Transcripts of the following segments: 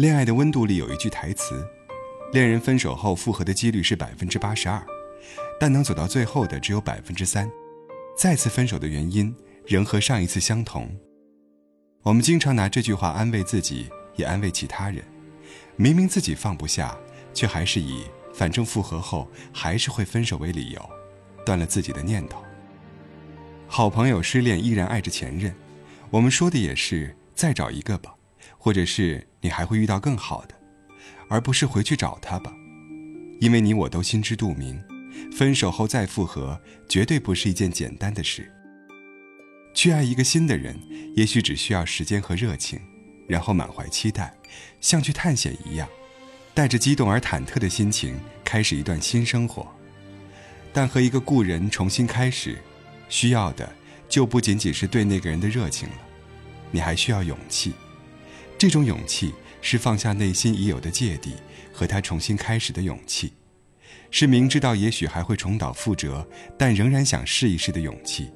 恋爱的温度里有一句台词：恋人分手后复合的几率是百分之八十二，但能走到最后的只有百分之三。再次分手的原因仍和上一次相同。我们经常拿这句话安慰自己，也安慰其他人。明明自己放不下，却还是以“反正复合后还是会分手”为理由，断了自己的念头。好朋友失恋依然爱着前任，我们说的也是再找一个吧。或者是你还会遇到更好的，而不是回去找他吧，因为你我都心知肚明，分手后再复合绝对不是一件简单的事。去爱一个新的人，也许只需要时间和热情，然后满怀期待，像去探险一样，带着激动而忐忑的心情开始一段新生活。但和一个故人重新开始，需要的就不仅仅是对那个人的热情了，你还需要勇气。这种勇气是放下内心已有的芥蒂，和他重新开始的勇气，是明知道也许还会重蹈覆辙，但仍然想试一试的勇气，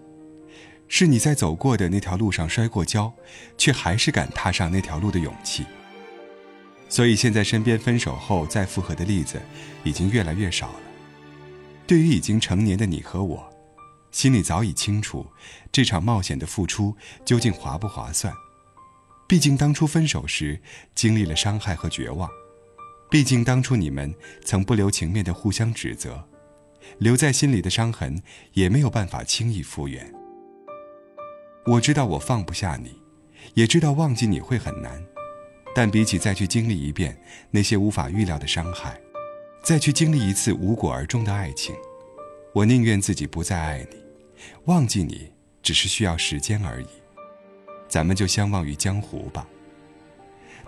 是你在走过的那条路上摔过跤，却还是敢踏上那条路的勇气。所以现在身边分手后再复合的例子已经越来越少了。对于已经成年的你和我，心里早已清楚，这场冒险的付出究竟划不划算。毕竟当初分手时经历了伤害和绝望，毕竟当初你们曾不留情面的互相指责，留在心里的伤痕也没有办法轻易复原。我知道我放不下你，也知道忘记你会很难，但比起再去经历一遍那些无法预料的伤害，再去经历一次无果而终的爱情，我宁愿自己不再爱你，忘记你只是需要时间而已。咱们就相忘于江湖吧。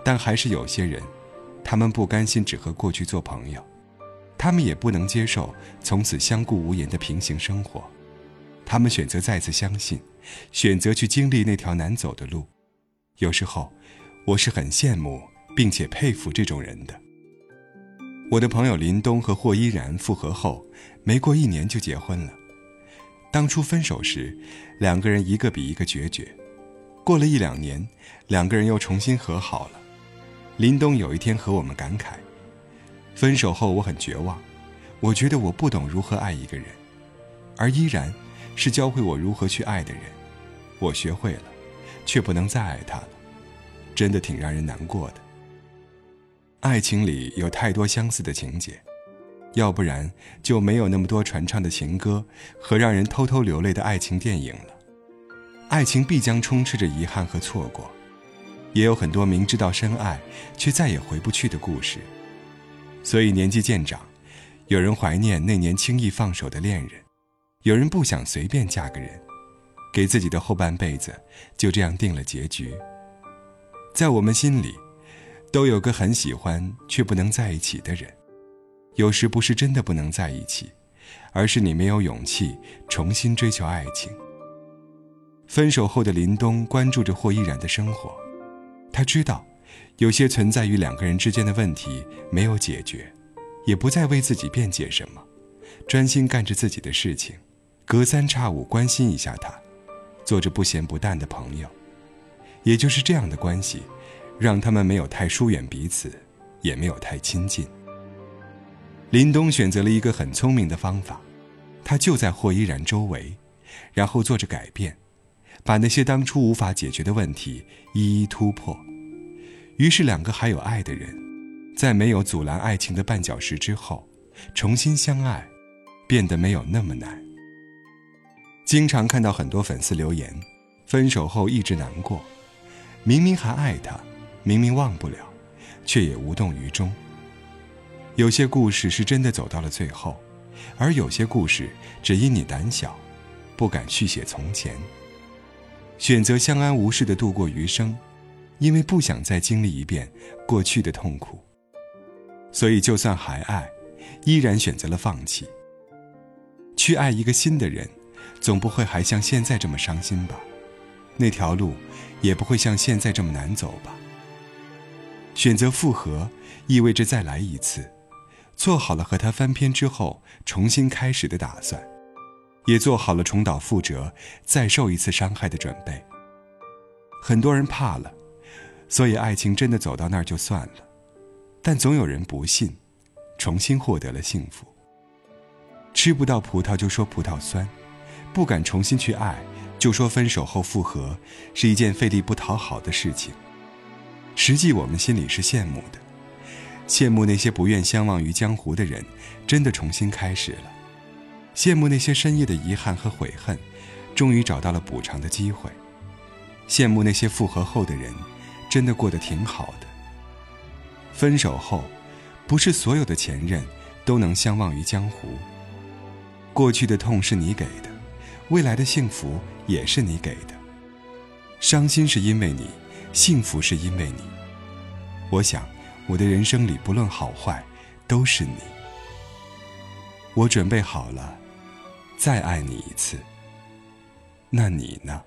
但还是有些人，他们不甘心只和过去做朋友，他们也不能接受从此相顾无言的平行生活，他们选择再次相信，选择去经历那条难走的路。有时候，我是很羡慕并且佩服这种人的。我的朋友林东和霍依然复合后，没过一年就结婚了。当初分手时，两个人一个比一个决绝。过了一两年，两个人又重新和好了。林东有一天和我们感慨：“分手后我很绝望，我觉得我不懂如何爱一个人，而依然是教会我如何去爱的人。我学会了，却不能再爱他了，真的挺让人难过的。爱情里有太多相似的情节，要不然就没有那么多传唱的情歌和让人偷偷流泪的爱情电影了。”爱情必将充斥着遗憾和错过，也有很多明知道深爱却再也回不去的故事。所以年纪渐长，有人怀念那年轻易放手的恋人，有人不想随便嫁个人，给自己的后半辈子就这样定了结局。在我们心里，都有个很喜欢却不能在一起的人。有时不是真的不能在一起，而是你没有勇气重新追求爱情。分手后的林东关注着霍依然的生活，他知道，有些存在于两个人之间的问题没有解决，也不再为自己辩解什么，专心干着自己的事情，隔三差五关心一下他，做着不咸不淡的朋友。也就是这样的关系，让他们没有太疏远彼此，也没有太亲近。林东选择了一个很聪明的方法，他就在霍依然周围，然后做着改变。把那些当初无法解决的问题一一突破，于是两个还有爱的人，在没有阻拦爱情的绊脚石之后，重新相爱，变得没有那么难。经常看到很多粉丝留言，分手后一直难过，明明还爱他，明明忘不了，却也无动于衷。有些故事是真的走到了最后，而有些故事只因你胆小，不敢续写从前。选择相安无事的度过余生，因为不想再经历一遍过去的痛苦，所以就算还爱，依然选择了放弃。去爱一个新的人，总不会还像现在这么伤心吧？那条路也不会像现在这么难走吧？选择复合，意味着再来一次，做好了和他翻篇之后重新开始的打算。也做好了重蹈覆辙、再受一次伤害的准备。很多人怕了，所以爱情真的走到那儿就算了。但总有人不信，重新获得了幸福。吃不到葡萄就说葡萄酸，不敢重新去爱，就说分手后复合是一件费力不讨好的事情。实际我们心里是羡慕的，羡慕那些不愿相忘于江湖的人，真的重新开始了；羡慕那些深夜的遗憾和悔恨，终于找到了补偿的机会；羡慕那些复合后的人，真的过得挺好的。分手后，不是所有的前任都能相忘于江湖。过去的痛是你给的，未来的幸福也是你给的。伤心是因为你，幸福是因为你。我想，我的人生里不论好坏，都是你。我准备好了，再爱你一次。那你呢？